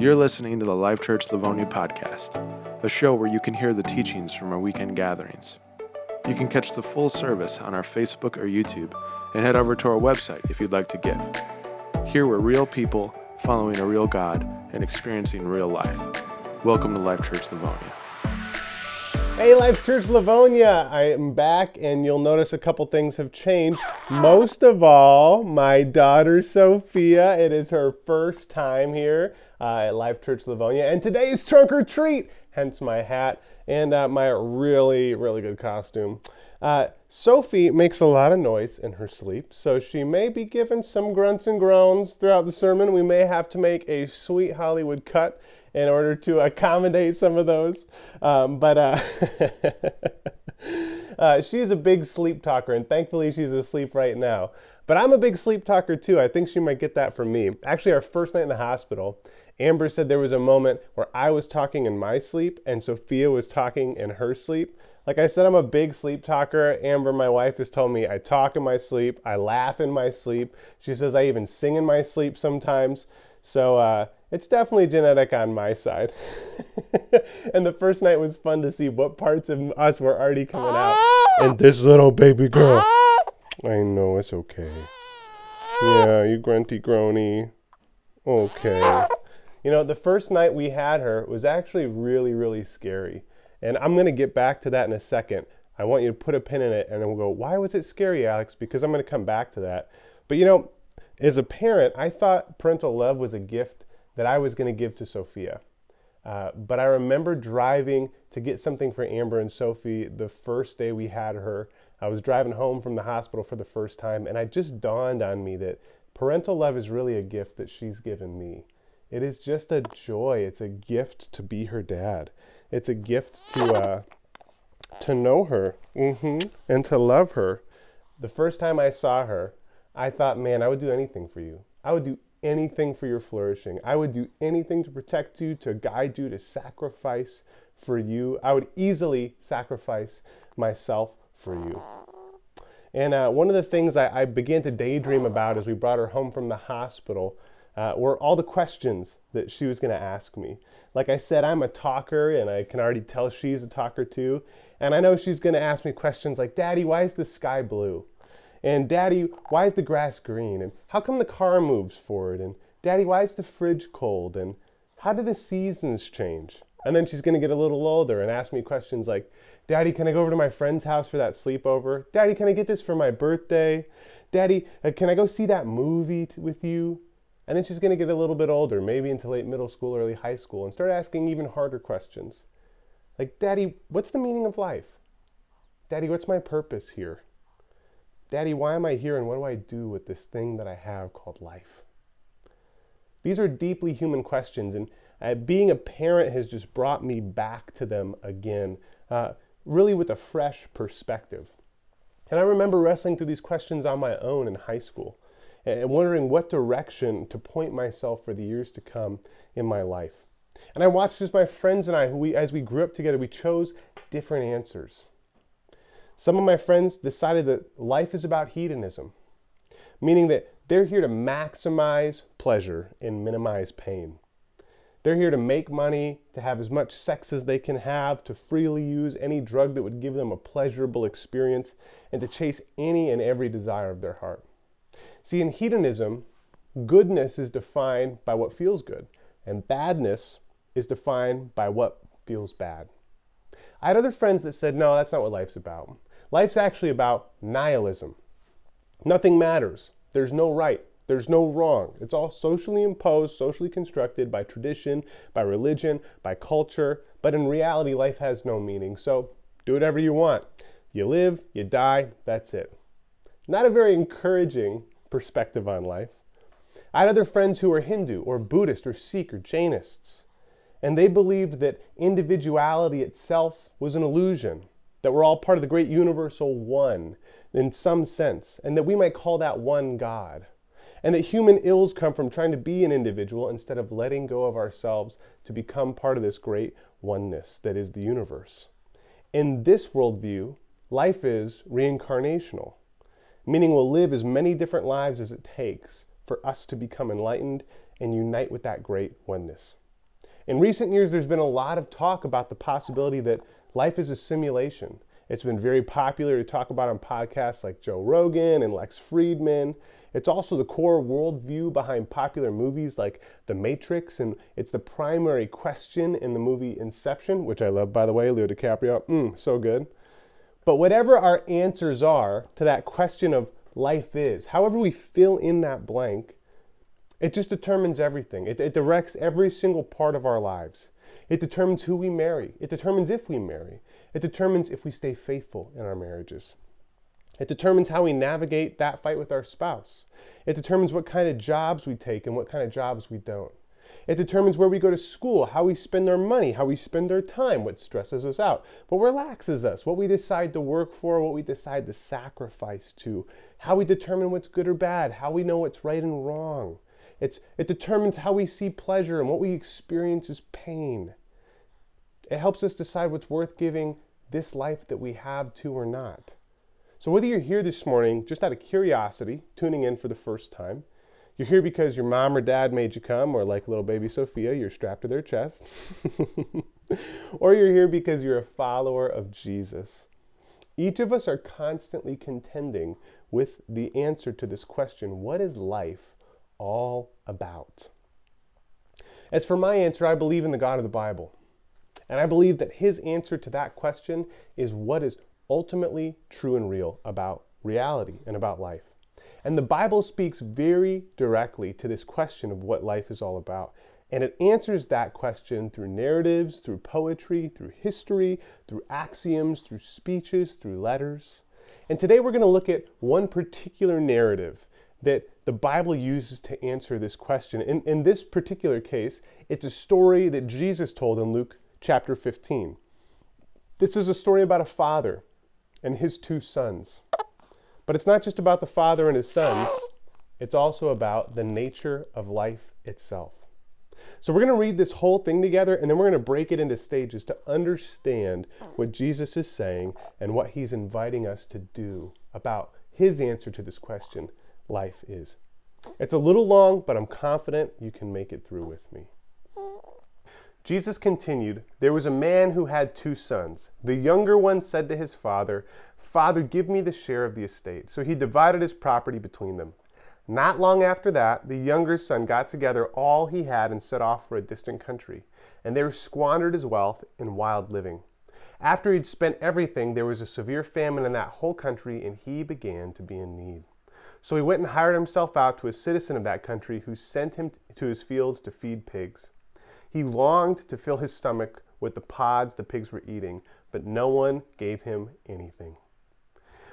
You're listening to the Life Church Livonia podcast, a show where you can hear the teachings from our weekend gatherings. You can catch the full service on our Facebook or YouTube and head over to our website if you'd like to give. Here we're real people following a real God and experiencing real life. Welcome to Life Church Livonia. Hey, Life Church Livonia! I am back, and you'll notice a couple things have changed. Most of all, my daughter Sophia. It is her first time here uh, at Life Church Livonia, and today's trunk or treat, hence my hat and uh, my really, really good costume. Uh, Sophie makes a lot of noise in her sleep, so she may be given some grunts and groans throughout the sermon. We may have to make a sweet Hollywood cut in order to accommodate some of those. Um, but uh, uh, she's a big sleep talker, and thankfully she's asleep right now. But I'm a big sleep talker too. I think she might get that from me. Actually, our first night in the hospital, Amber said there was a moment where I was talking in my sleep and Sophia was talking in her sleep. Like I said, I'm a big sleep talker. Amber, my wife, has told me I talk in my sleep, I laugh in my sleep. She says I even sing in my sleep sometimes. So uh, it's definitely genetic on my side. and the first night was fun to see what parts of us were already coming out. Ah! And this little baby girl. Ah! I know, it's okay. Yeah, you grunty groany. Okay. Ah! You know, the first night we had her was actually really, really scary. And I'm going to get back to that in a second. I want you to put a pin in it and then we'll go, why was it scary, Alex? Because I'm going to come back to that. But you know, as a parent, I thought parental love was a gift that I was going to give to Sophia. Uh, but I remember driving to get something for Amber and Sophie the first day we had her. I was driving home from the hospital for the first time, and it just dawned on me that parental love is really a gift that she's given me. It is just a joy. It's a gift to be her dad. It's a gift to uh, to know her mm-hmm, and to love her. The first time I saw her, I thought, man, I would do anything for you. I would do anything for your flourishing. I would do anything to protect you, to guide you, to sacrifice for you. I would easily sacrifice myself for you. And uh, one of the things I, I, began to daydream about as we brought her home from the hospital uh, were all the questions that she was going to ask me. Like I said, I'm a talker, and I can already tell she's a talker too. And I know she's going to ask me questions like, Daddy, why is the sky blue? And Daddy, why is the grass green? And how come the car moves forward? And Daddy, why is the fridge cold? And how do the seasons change? And then she's going to get a little older and ask me questions like, Daddy, can I go over to my friend's house for that sleepover? Daddy, can I get this for my birthday? Daddy, uh, can I go see that movie t- with you? And then she's going to get a little bit older, maybe into late middle school, early high school, and start asking even harder questions. Like, Daddy, what's the meaning of life? Daddy, what's my purpose here? Daddy, why am I here and what do I do with this thing that I have called life? These are deeply human questions, and uh, being a parent has just brought me back to them again, uh, really with a fresh perspective. And I remember wrestling through these questions on my own in high school and wondering what direction to point myself for the years to come in my life. And I watched as my friends and I, we, as we grew up together, we chose different answers. Some of my friends decided that life is about hedonism, meaning that they're here to maximize pleasure and minimize pain. They're here to make money, to have as much sex as they can have, to freely use any drug that would give them a pleasurable experience, and to chase any and every desire of their heart. See, in hedonism, goodness is defined by what feels good, and badness is defined by what feels bad. I had other friends that said, no, that's not what life's about. Life's actually about nihilism. Nothing matters. There's no right. There's no wrong. It's all socially imposed, socially constructed by tradition, by religion, by culture. But in reality, life has no meaning. So do whatever you want. You live, you die, that's it. Not a very encouraging perspective on life. I had other friends who were Hindu or Buddhist or Sikh or Jainists, and they believed that individuality itself was an illusion, that we're all part of the great universal one in some sense, and that we might call that one God. And that human ills come from trying to be an individual instead of letting go of ourselves to become part of this great oneness that is the universe. In this worldview, life is reincarnational, meaning we'll live as many different lives as it takes for us to become enlightened and unite with that great oneness. In recent years, there's been a lot of talk about the possibility that life is a simulation. It's been very popular to talk about on podcasts like Joe Rogan and Lex Fridman. It's also the core worldview behind popular movies like The Matrix, and it's the primary question in the movie Inception, which I love, by the way. Leo DiCaprio, mm, so good. But whatever our answers are to that question of life is, however we fill in that blank, it just determines everything. It, it directs every single part of our lives. It determines who we marry. It determines if we marry. It determines if we stay faithful in our marriages. It determines how we navigate that fight with our spouse. It determines what kind of jobs we take and what kind of jobs we don't. It determines where we go to school, how we spend our money, how we spend our time, what stresses us out, what relaxes us, what we decide to work for, what we decide to sacrifice to, how we determine what's good or bad, how we know what's right and wrong. It's, it determines how we see pleasure and what we experience as pain. It helps us decide what's worth giving this life that we have to or not. So, whether you're here this morning just out of curiosity, tuning in for the first time, you're here because your mom or dad made you come, or like little baby Sophia, you're strapped to their chest, or you're here because you're a follower of Jesus. Each of us are constantly contending with the answer to this question what is life all about? As for my answer, I believe in the God of the Bible. And I believe that his answer to that question is what is ultimately true and real about reality and about life. And the Bible speaks very directly to this question of what life is all about. And it answers that question through narratives, through poetry, through history, through axioms, through speeches, through letters. And today we're going to look at one particular narrative that the Bible uses to answer this question. In, in this particular case, it's a story that Jesus told in Luke chapter 15. This is a story about a father and his two sons. But it's not just about the father and his sons, it's also about the nature of life itself. So we're going to read this whole thing together and then we're going to break it into stages to understand what Jesus is saying and what he's inviting us to do about his answer to this question life is. It's a little long, but I'm confident you can make it through with me. Jesus continued, There was a man who had two sons. The younger one said to his father, Father, give me the share of the estate. So he divided his property between them. Not long after that, the younger son got together all he had and set off for a distant country, and there squandered his wealth in wild living. After he'd spent everything, there was a severe famine in that whole country, and he began to be in need. So he went and hired himself out to a citizen of that country who sent him to his fields to feed pigs. He longed to fill his stomach with the pods the pigs were eating, but no one gave him anything.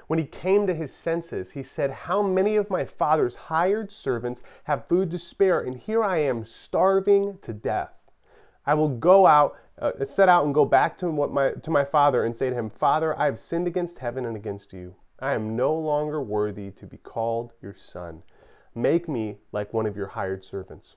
When he came to his senses, he said, How many of my father's hired servants have food to spare, and here I am starving to death? I will go out, uh, set out and go back to, what my, to my father and say to him, Father, I have sinned against heaven and against you. I am no longer worthy to be called your son. Make me like one of your hired servants.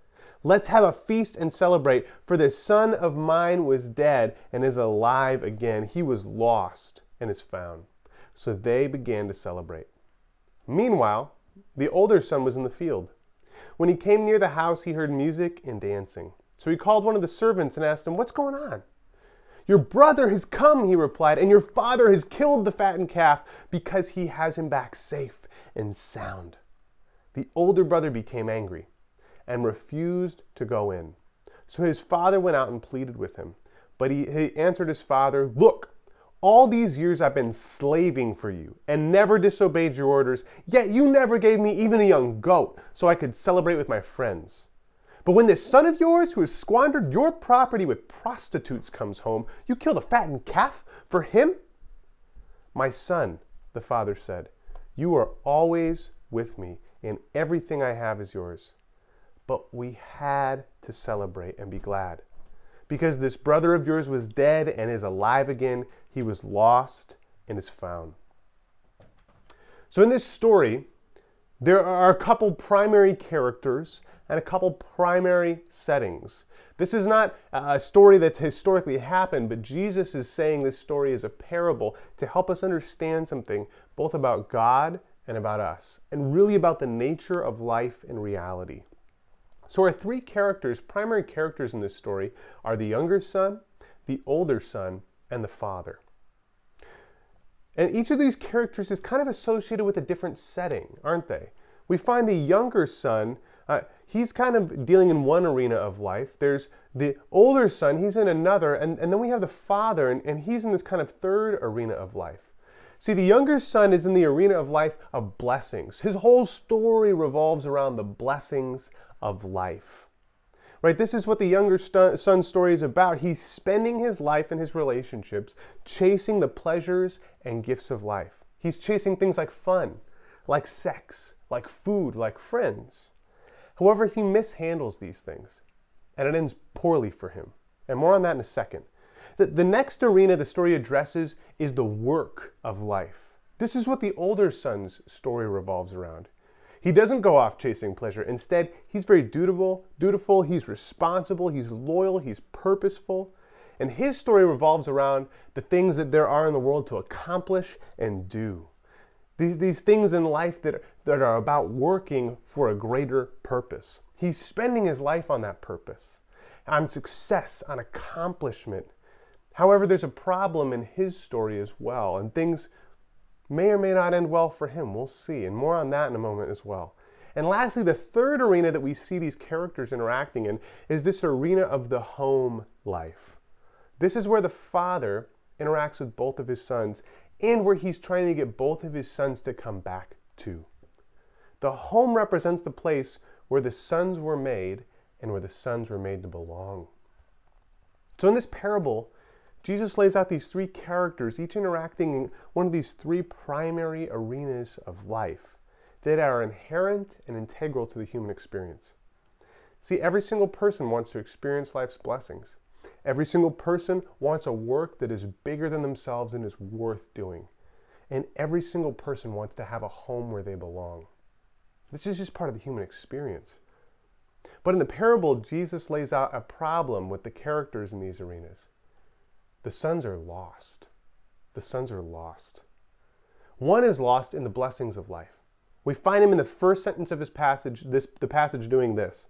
Let's have a feast and celebrate, for this son of mine was dead and is alive again. He was lost and is found. So they began to celebrate. Meanwhile, the older son was in the field. When he came near the house, he heard music and dancing. So he called one of the servants and asked him, What's going on? Your brother has come, he replied, and your father has killed the fattened calf because he has him back safe and sound. The older brother became angry and refused to go in. So his father went out and pleaded with him. But he, he answered his father, Look, all these years I've been slaving for you and never disobeyed your orders, yet you never gave me even a young goat so I could celebrate with my friends. But when this son of yours, who has squandered your property with prostitutes, comes home, you kill the fattened calf for him? My son, the father said, you are always with me, and everything I have is yours. But we had to celebrate and be glad because this brother of yours was dead and is alive again. He was lost and is found. So, in this story, there are a couple primary characters and a couple primary settings. This is not a story that's historically happened, but Jesus is saying this story is a parable to help us understand something both about God and about us, and really about the nature of life and reality. So, our three characters, primary characters in this story, are the younger son, the older son, and the father. And each of these characters is kind of associated with a different setting, aren't they? We find the younger son, uh, he's kind of dealing in one arena of life. There's the older son, he's in another. And, and then we have the father, and, and he's in this kind of third arena of life. See, the younger son is in the arena of life of blessings. His whole story revolves around the blessings of life. Right? This is what the younger son's story is about. He's spending his life and his relationships chasing the pleasures and gifts of life. He's chasing things like fun, like sex, like food, like friends. However, he mishandles these things, and it ends poorly for him. And more on that in a second. The, the next arena the story addresses is the work of life. This is what the older son's story revolves around. He doesn't go off chasing pleasure. Instead, he's very dutiful, dutiful, he's responsible, he's loyal, he's purposeful. And his story revolves around the things that there are in the world to accomplish and do. These, these things in life that, that are about working for a greater purpose. He's spending his life on that purpose, on success, on accomplishment. However, there's a problem in his story as well, and things may or may not end well for him. We'll see. And more on that in a moment as well. And lastly, the third arena that we see these characters interacting in is this arena of the home life. This is where the father interacts with both of his sons and where he's trying to get both of his sons to come back to. The home represents the place where the sons were made and where the sons were made to belong. So in this parable, Jesus lays out these three characters, each interacting in one of these three primary arenas of life that are inherent and integral to the human experience. See, every single person wants to experience life's blessings. Every single person wants a work that is bigger than themselves and is worth doing. And every single person wants to have a home where they belong. This is just part of the human experience. But in the parable, Jesus lays out a problem with the characters in these arenas. The sons are lost. The sons are lost. One is lost in the blessings of life. We find him in the first sentence of his passage, this, the passage doing this.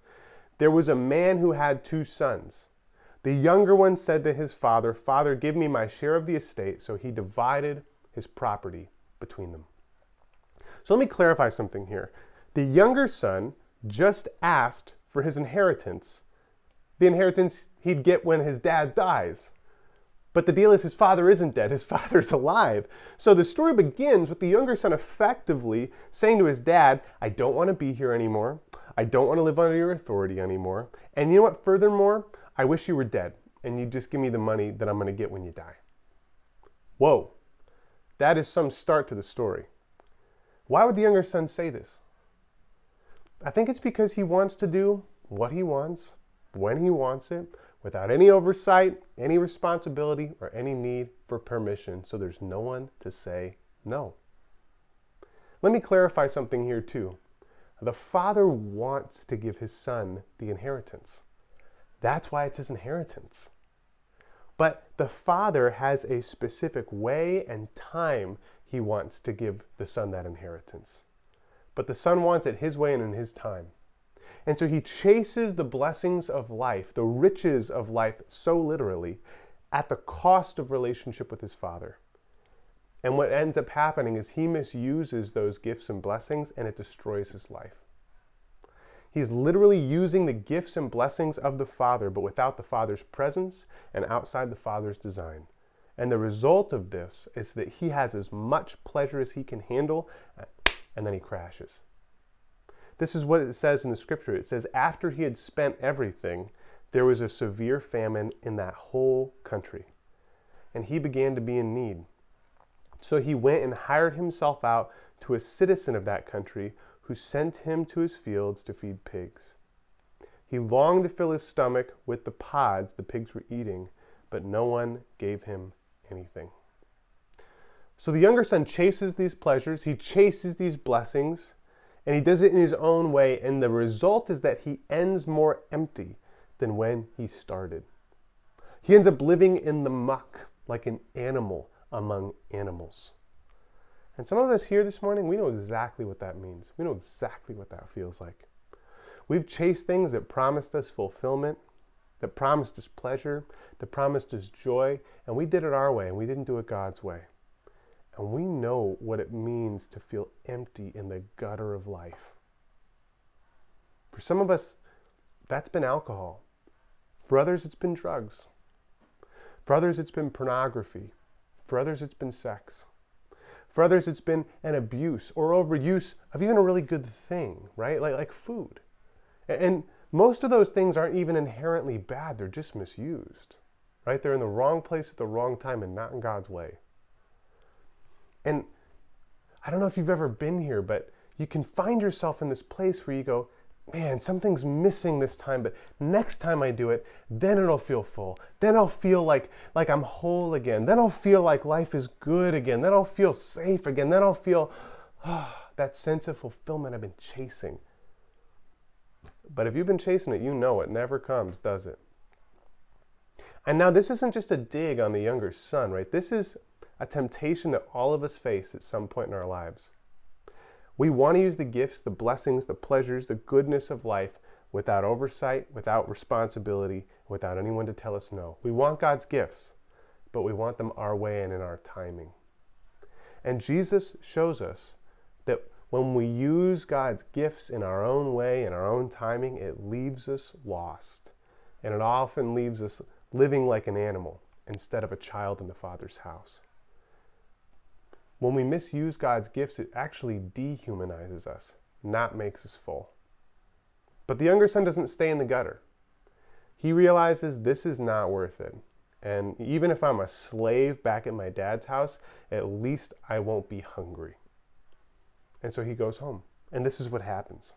There was a man who had two sons. The younger one said to his father, Father, give me my share of the estate. So he divided his property between them. So let me clarify something here. The younger son just asked for his inheritance, the inheritance he'd get when his dad dies. But the deal is his father isn't dead, his father's alive. So the story begins with the younger son effectively saying to his dad, I don't want to be here anymore. I don't want to live under your authority anymore. And you know what? Furthermore, I wish you were dead and you just give me the money that I'm going to get when you die. Whoa, that is some start to the story. Why would the younger son say this? I think it's because he wants to do what he wants, when he wants it, without any oversight, any responsibility, or any need for permission, so there's no one to say no. Let me clarify something here, too. The father wants to give his son the inheritance. That's why it's his inheritance. But the father has a specific way and time he wants to give the son that inheritance. But the son wants it his way and in his time. And so he chases the blessings of life, the riches of life, so literally, at the cost of relationship with his father. And what ends up happening is he misuses those gifts and blessings and it destroys his life. He's literally using the gifts and blessings of the Father, but without the Father's presence and outside the Father's design. And the result of this is that he has as much pleasure as he can handle, and then he crashes. This is what it says in the scripture. It says, after he had spent everything, there was a severe famine in that whole country, and he began to be in need. So he went and hired himself out to a citizen of that country who sent him to his fields to feed pigs. He longed to fill his stomach with the pods the pigs were eating, but no one gave him anything. So the younger son chases these pleasures, he chases these blessings, and he does it in his own way, and the result is that he ends more empty than when he started. He ends up living in the muck like an animal among animals. And some of us here this morning, we know exactly what that means. We know exactly what that feels like. We've chased things that promised us fulfillment, that promised us pleasure, that promised us joy, and we did it our way and we didn't do it God's way. And we know what it means to feel empty in the gutter of life. For some of us, that's been alcohol. For others, it's been drugs. For others, it's been pornography. For others, it's been sex. For others, it's been an abuse or overuse of even a really good thing, right? Like, like food. And most of those things aren't even inherently bad, they're just misused, right? They're in the wrong place at the wrong time and not in God's way. And I don't know if you've ever been here, but you can find yourself in this place where you go, man, something's missing this time, but next time I do it, then it'll feel full. Then I'll feel like like I'm whole again. Then I'll feel like life is good again. Then I'll feel safe again. Then I'll feel oh, that sense of fulfillment I've been chasing. But if you've been chasing it, you know it never comes, does it? And now this isn't just a dig on the younger son, right? This is a temptation that all of us face at some point in our lives. We want to use the gifts, the blessings, the pleasures, the goodness of life without oversight, without responsibility, without anyone to tell us no. We want God's gifts, but we want them our way and in our timing. And Jesus shows us that when we use God's gifts in our own way, in our own timing, it leaves us lost. And it often leaves us living like an animal instead of a child in the Father's house. When we misuse God's gifts, it actually dehumanizes us, not makes us full. But the younger son doesn't stay in the gutter. He realizes this is not worth it. And even if I'm a slave back at my dad's house, at least I won't be hungry. And so he goes home. And this is what happens.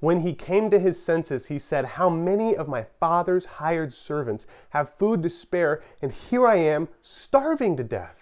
When he came to his senses, he said, How many of my father's hired servants have food to spare, and here I am starving to death?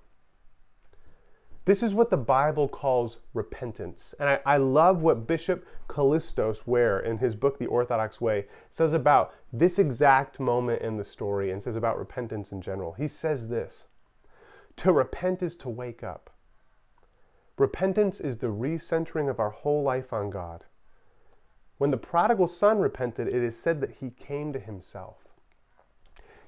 This is what the Bible calls repentance. And I, I, love what Bishop Kallistos Ware, in his book, The Orthodox Way, says about this exact moment in the story and says about repentance in general. He says this To repent is to wake up. Repentance is the recentering of our whole life on God. When the prodigal son repented, it is said that he came to himself.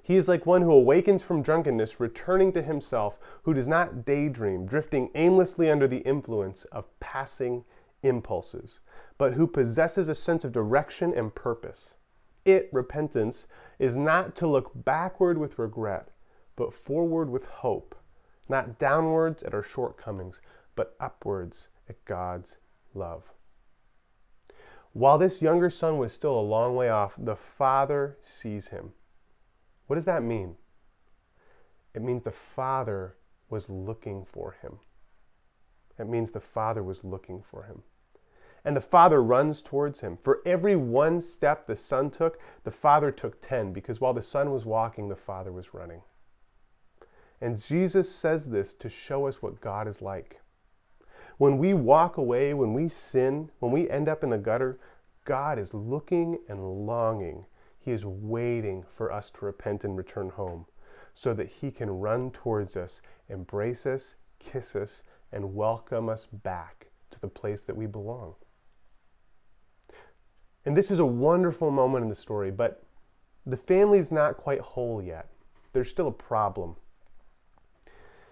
He is like one who awakens from drunkenness, returning to himself, who does not daydream, drifting aimlessly under the influence of passing impulses, but who possesses a sense of direction and purpose. It, repentance, is not to look backward with regret, but forward with hope, not downwards at our shortcomings, but upwards at God's love. While this younger son was still a long way off, the father sees him. What does that mean? It means the father was looking for him. It means the father was looking for him. And the father runs towards him. For every one step the son took, the father took 10, because while the son was walking, the father was running. And Jesus says this to show us what God is like. When we walk away, when we sin, when we end up in the gutter, God is looking and longing. He is waiting for us to repent and return home so that He can run towards us, embrace us, kiss us, and welcome us back to the place that we belong. And this is a wonderful moment in the story, but the family's not quite whole yet. There's still a problem.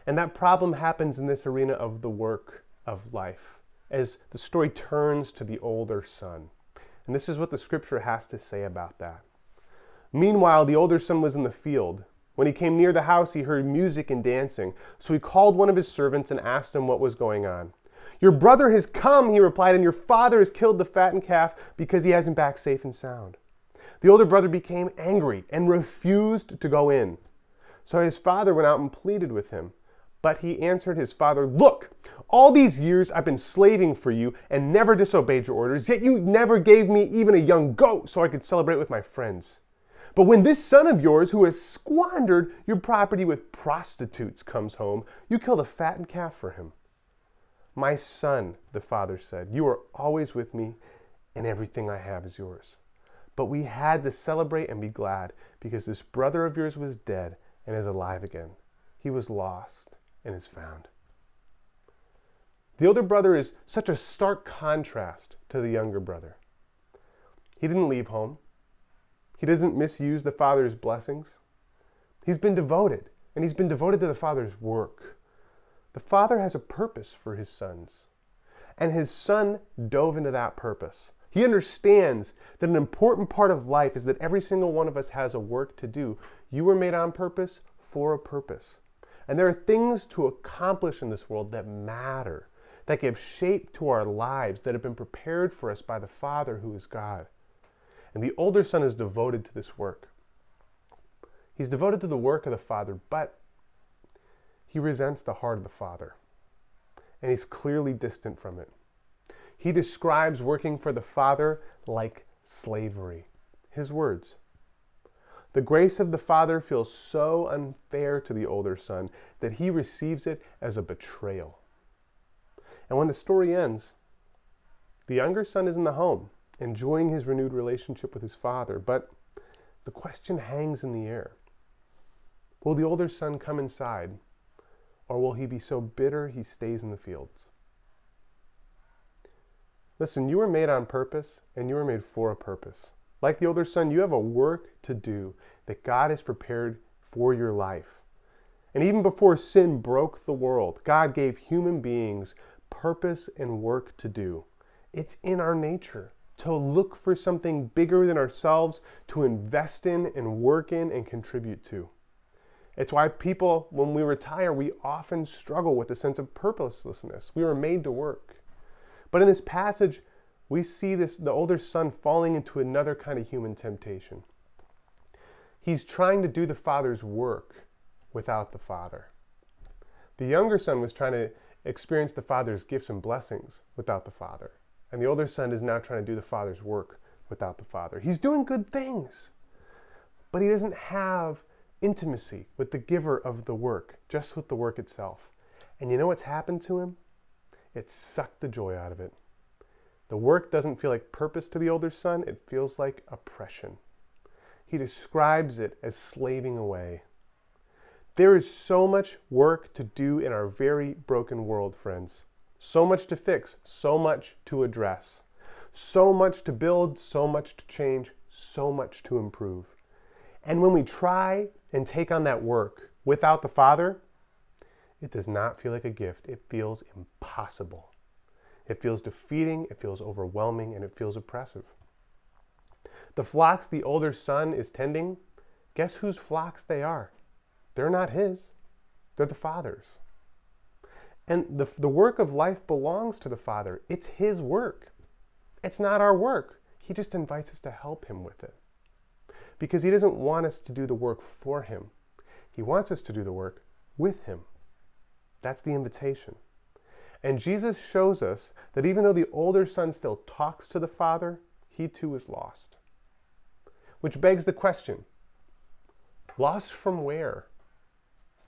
And that problem happens in this arena of the work of life as the story turns to the older son. And this is what the scripture has to say about that. Meanwhile, the older son was in the field. When he came near the house, he heard music and dancing. So he called one of his servants and asked him what was going on. Your brother has come, he replied, and your father has killed the fattened calf because he has him back safe and sound. The older brother became angry and refused to go in. So his father went out and pleaded with him. But he answered his father, Look, all these years I've been slaving for you and never disobeyed your orders, yet you never gave me even a young goat so I could celebrate with my friends. But when this son of yours, who has squandered your property with prostitutes, comes home, you kill the fattened calf for him. My son, the father said, you are always with me, and everything I have is yours. But we had to celebrate and be glad because this brother of yours was dead and is alive again. He was lost and is found. The older brother is such a stark contrast to the younger brother. He didn't leave home. He doesn't misuse the father's blessings. He's been devoted, and he's been devoted to the father's work. The father has a purpose for his sons, and his son dove into that purpose. He understands that an important part of life is that every single one of us has a work to do. You were made on purpose for a purpose. And there are things to accomplish in this world that matter, that give shape to our lives, that have been prepared for us by the Father who is God. And the older son is devoted to this work. He's devoted to the work of the Father, but he resents the heart of the Father. And he's clearly distant from it. He describes working for the Father like slavery. His words the grace of the father feels so unfair to the older son that he receives it as a betrayal. And when the story ends, the younger son is in the home, enjoying his renewed relationship with his father, but the question hangs in the air Will the older son come inside, or will he be so bitter he stays in the fields? Listen, you were made on purpose, and you were made for a purpose. Like the older son, you have a work to do that God has prepared for your life. And even before sin broke the world, God gave human beings purpose and work to do. It's in our nature to look for something bigger than ourselves to invest in and work in and contribute to. It's why people, when we retire, we often struggle with a sense of purposelessness. We were made to work. But in this passage, we see this the older son falling into another kind of human temptation. He's trying to do the father's work without the father. The younger son was trying to experience the father's gifts and blessings without the father. And the older son is now trying to do the father's work without the father. He's doing good things, but he doesn't have intimacy with the giver of the work, just with the work itself. And you know what's happened to him? It sucked the joy out of it. The work doesn't feel like purpose to the older son, it feels like oppression. He describes it as slaving away. There is so much work to do in our very broken world, friends. So much to fix, so much to address, so much to build, so much to change, so much to improve. And when we try and take on that work without the Father, it does not feel like a gift. It feels impossible. It feels defeating, it feels overwhelming, and it feels oppressive. The flocks the older son is tending, guess whose flocks they are? They're not his, they're the father's. And the, the work of life belongs to the Father. It's His work. It's not our work. He just invites us to help Him with it. Because He doesn't want us to do the work for Him, He wants us to do the work with Him. That's the invitation. And Jesus shows us that even though the older son still talks to the Father, he too is lost. Which begs the question lost from where?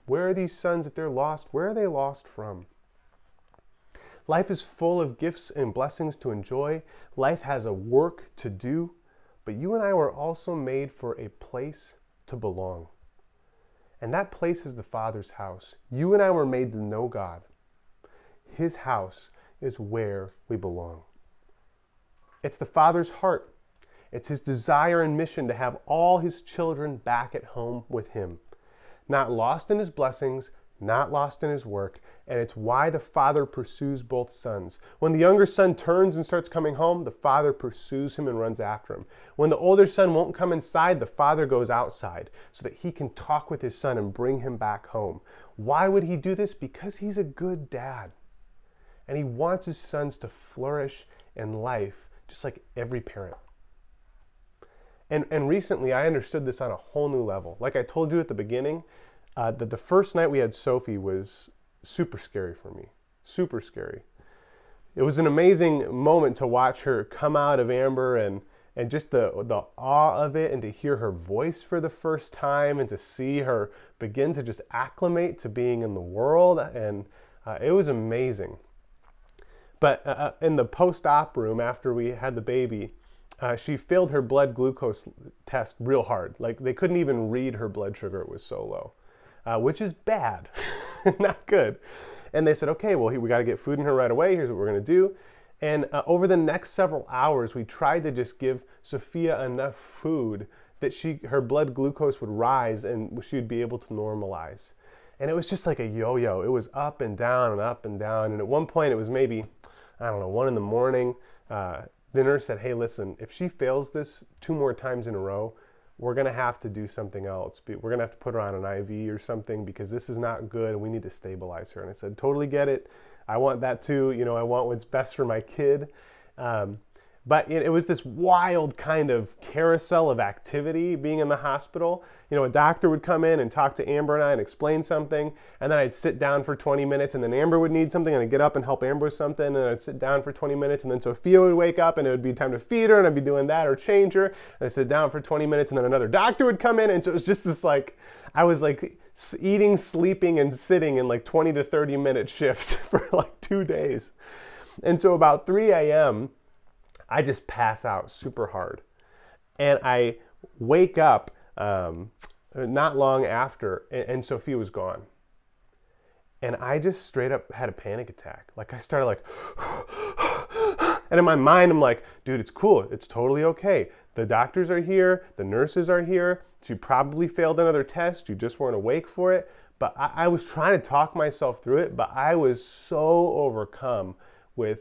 Where are these sons, if they're lost, where are they lost from? Life is full of gifts and blessings to enjoy. Life has a work to do. But you and I were also made for a place to belong. And that place is the Father's house. You and I were made to know God His house is where we belong. It's the Father's heart. It's his desire and mission to have all his children back at home with him, not lost in his blessings, not lost in his work, and it's why the father pursues both sons. When the younger son turns and starts coming home, the father pursues him and runs after him. When the older son won't come inside, the father goes outside so that he can talk with his son and bring him back home. Why would he do this? Because he's a good dad. And he wants his sons to flourish in life just like every parent. And, and recently, I understood this on a whole new level. Like I told you at the beginning, uh, that the first night we had Sophie was super scary for me. Super scary. It was an amazing moment to watch her come out of Amber and and just the the awe of it and to hear her voice for the first time and to see her begin to just acclimate to being in the world and uh, it was amazing. But uh, uh in the post-op room after we had the baby, uh, she failed her blood glucose test real hard. Like they couldn't even read her blood sugar; it was so low uh, which is bad, not good. And they said, okay, well, we got to get food in her right away. Here's what we're going to do. And uh, over the next several hours, we tried to just give Sophia enough food that she, her blood glucose would rise and she would be able to normalize. And it was just like a yo yo. It was up and down and up and down. And at one point, it was maybe, I don't know, one in the morning. Uh, the nurse said, hey, listen, if she fails this two more times in a row, we're going to have to do something else. We're going to have to put her on an IV or something because this is not good and we need to stabilize her. And I said, totally get it. I want that too. You know, I want what's best for my kid. Um, but it, it, was this wild kind of carousel of activity being in the hospital. You know, a doctor would come in and talk to Amber and I and explain something, and then I'd sit down for 20 minutes, and then Amber would need something, and I'd get up and help Amber with something, and I'd sit down for 20 minutes, and then Sophia would wake up, and it would be time to feed her, and I'd be doing that or change her, and I'd sit down for 20 minutes, and then another doctor would come in, and so it was just this like, I was like eating, sleeping, and sitting in like 20 to 30 minute shifts for like two days. And so about 3 a.m., I just pass out super hard. And I wake up um, not long after, and, and Sophia was gone. And I just straight up had a panic attack. Like I started like, and in my mind, I'm like, dude, it's cool. It's totally okay. The doctors are here. The nurses are here. She probably failed another test. You just weren't awake for it. But I, I was trying to talk myself through it, but I was so overcome with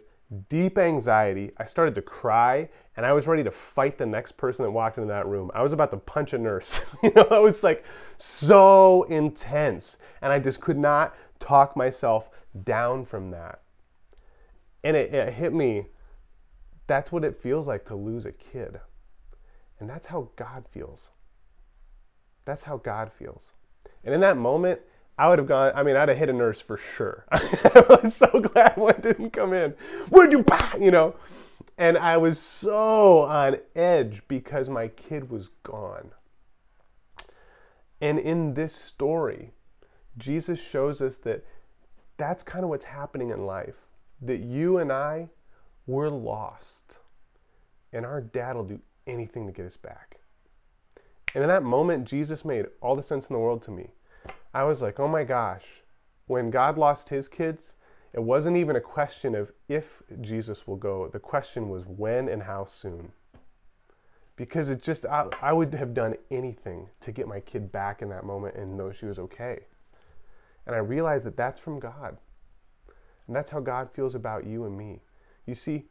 deep anxiety. I started to cry and I was ready to fight the next person that walked into that room. I was about to punch a nurse. you know, it was like so intense. And I just could not talk myself down from that. And it, it hit me that's what it feels like to lose a kid. And that's how God feels. That's how God feels. And in that moment, I would have gone, I mean, I'd have hit a nurse for sure. I was so glad one didn't come in. Where'd you, bah? you know? And I was so on edge because my kid was gone. And in this story, Jesus shows us that that's kind of what's happening in life. That you and I, we're lost. And our dad will do anything to get us back. And in that moment, Jesus made all the sense in the world to me I was like, oh my gosh, when God lost his kids, it wasn't even a question of if Jesus will go. The question was when and how soon. Because it just, I, I would have done anything to get my kid back in that moment and know she was okay. And I realized that that's from God. And that's how God feels about you and me. You see,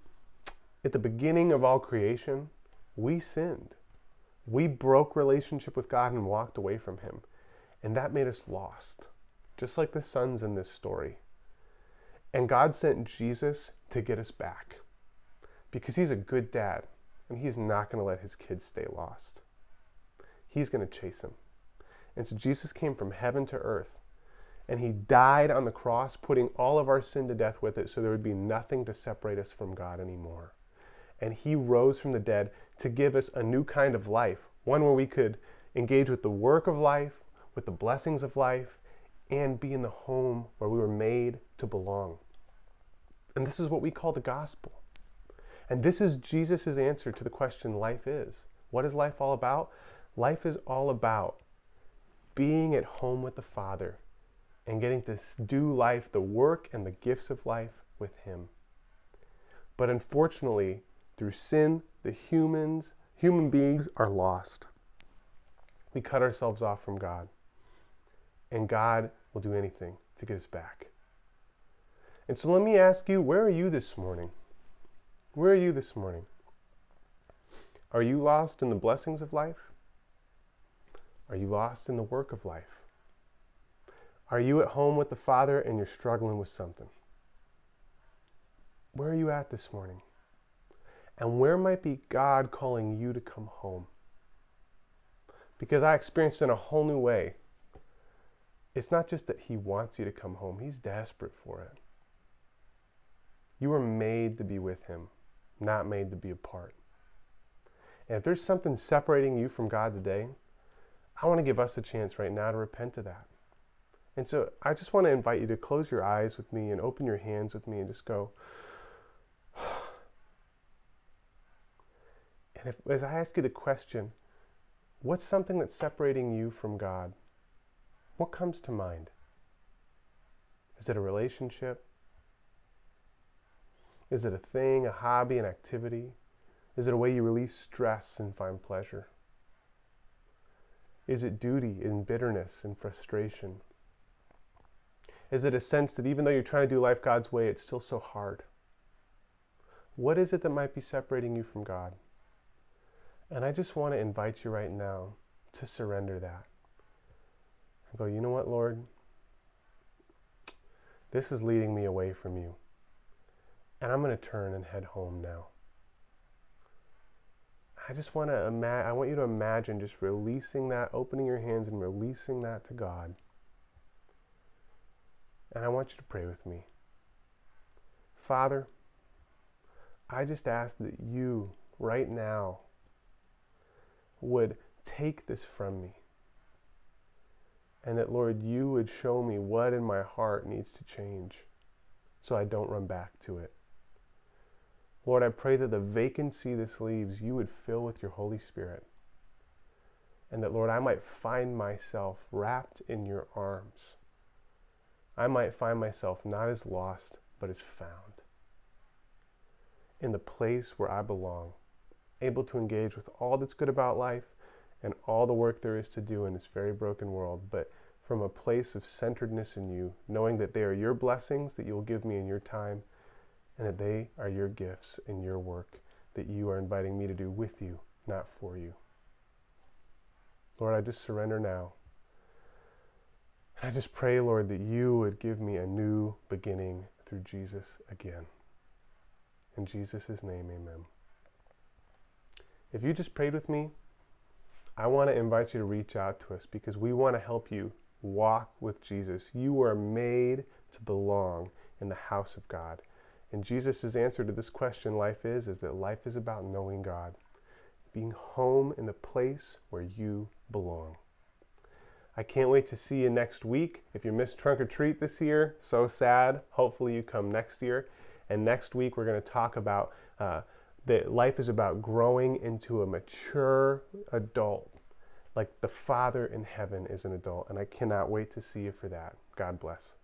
at the beginning of all creation, we sinned. We broke relationship with God and walked away from Him. And that made us lost, just like the sons in this story. And God sent Jesus to get us back because he's a good dad and he's not going to let his kids stay lost. He's going to chase them. And so Jesus came from heaven to earth and he died on the cross, putting all of our sin to death with it so there would be nothing to separate us from God anymore. And he rose from the dead to give us a new kind of life, one where we could engage with the work of life, with the blessings of life and be in the home where we were made to belong. And this is what we call the gospel. And this is Jesus' answer to the question life is. What is life all about? Life is all about being at home with the Father, and getting to do life, the work and the gifts of life with Him. But unfortunately, through sin, the humans, human beings are lost. We cut ourselves off from God. And God will do anything to get us back. And so let me ask you, where are you this morning? Where are you this morning? Are you lost in the blessings of life? Are you lost in the work of life? Are you at home with the Father and you're struggling with something? Where are you at this morning? And where might be God calling you to come home? Because I experienced in a whole new way. It's not just that He wants you to come home, He's desperate for it. You were made to be with Him, not made to be apart. And if there's something separating you from God today, I want to give us a chance right now to repent of that. And so I just want to invite you to close your eyes with me and open your hands with me and just go. And if, as I ask you the question, what's something that's separating you from God? What comes to mind? Is it a relationship? Is it a thing, a hobby, an activity? Is it a way you release stress and find pleasure? Is it duty and bitterness and frustration? Is it a sense that even though you're trying to do life God's way, it's still so hard? What is it that might be separating you from God? And I just want to invite you right now to surrender that. Go, you know what, Lord? This is leading me away from you. And I'm going to turn and head home now. I just want to imagine, I want you to imagine just releasing that, opening your hands and releasing that to God. And I want you to pray with me. Father, I just ask that you, right now, would take this from me. And that, Lord, you would show me what in my heart needs to change so I don't run back to it. Lord, I pray that the vacancy this leaves, you would fill with your Holy Spirit. And that, Lord, I might find myself wrapped in your arms I might find myself not as lost, but as found. In the place where I belong, able to engage with all that's good about life and all the work there is to do in this very broken world, but from a place of centeredness in you, knowing that they are your blessings that you will give me in your time, and that they are your gifts in your work that you are inviting me to do with you, not for you. Lord, I just surrender now I just pray, Lord, that you would give me a new beginning through Jesus again. In Jesus' name, amen. If you just prayed with me, I want to invite you to reach out to us because we want to help you walk with Jesus. You are made to belong in the house of God. And Jesus' answer to this question, life is, is that life is about knowing God, being home in the place where you belong. I can't wait to see you next week. If you missed Trunk or Treat this year, so sad. Hopefully, you come next year. And next week, we're going to talk about uh, that life is about growing into a mature adult, like the Father in heaven is an adult. And I cannot wait to see you for that. God bless.